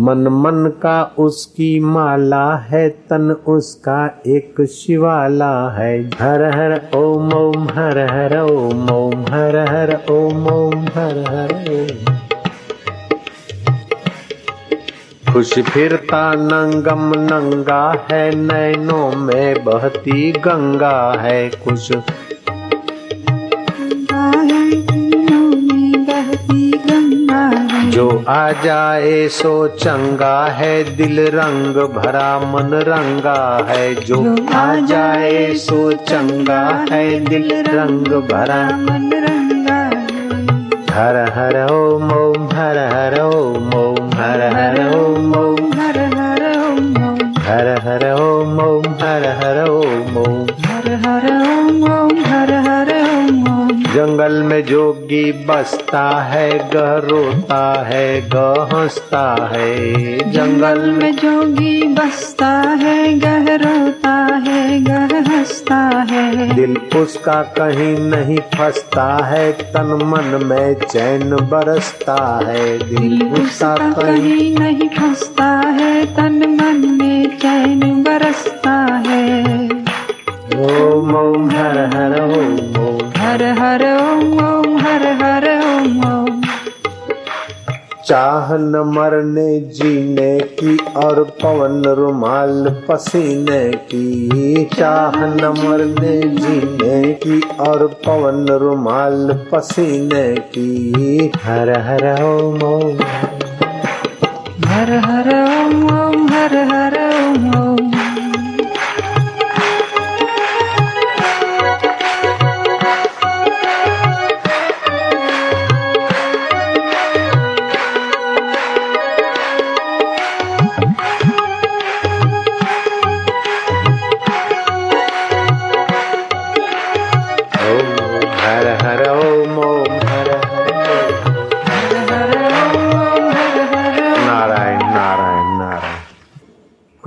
मन मन का उसकी माला है, तन उसका एक शिवाला है। हर हर ओम ओम, हर हर ओम ओम, हर हर ओम ओम, हर हर खुश फिरता नंगम नंगा है नैनों में बहती गंगा है। खुश आ जाए सो चंगा है दिल रंग भरा मन रंगा है जो आ जाए सो चंगा है दिल रंग भरा मन रंगा हर हर ओम ओम हर हर ओम जंगल में जोगी बसता है गह रोता है गह हंसता है। जंगल में जोगी बसता है गह रोता है गह हंसता है। दिल उसका कहीं नहीं फंसता है तन मन में चैन बरसता है। दिल उसका कहीं नहीं फंसता है तन मन में चैन बरसता है। ओम ओम हर हर ओम ओम हर हर ओम ओम हर हर ओम ओम। चाह न मरने जीने की और पवन रुमाल पसीने की। चाह न मरने जीने की और पवन रुमाल पसीने की। हर हर ओम ओम। हर हर ओम ओम हर हर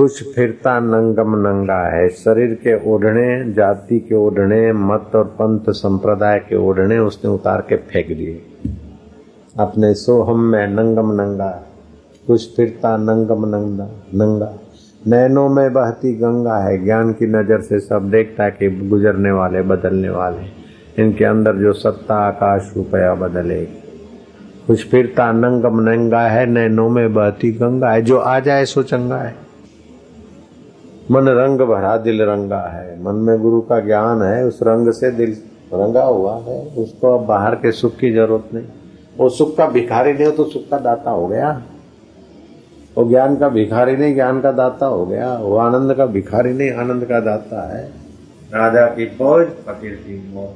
खुश फिरता नंगम नंगा है। शरीर के ओढ़ने, जाति के ओढ़ने, मत और पंथ संप्रदाय के ओढ़ने उसने उतार के फेंक दिए। अपने सोहम में नंगम नंगा कुछ फिरता नंगम नंगा नंगा। नैनों में बहती गंगा है। ज्ञान की नज़र से सब देखता है कि गुजरने वाले, बदलने वाले। इनके अंदर जो सत्ता, आकाश रुपया बदले। कुछ फिरता नंगम नंगा है। नैनों में बहती गंगा है। जो आ जाए, सो चंगा है। मन रंग भरा दिल रंगा है। मन में गुरु का ज्ञान है, उस रंग से दिल रंगा हुआ है। उसको अब बाहर के सुख की ज़रूरत नहीं। वो सुख का भिखारी नहीं हो तो सुख का दाता हो गया। वो ज्ञान का भिखारी नहीं, ज्ञान का दाता हो गया। वो आनंद का भिखारी नहीं, आनंद का दाता है। राजा की फौज फकीर की मौत।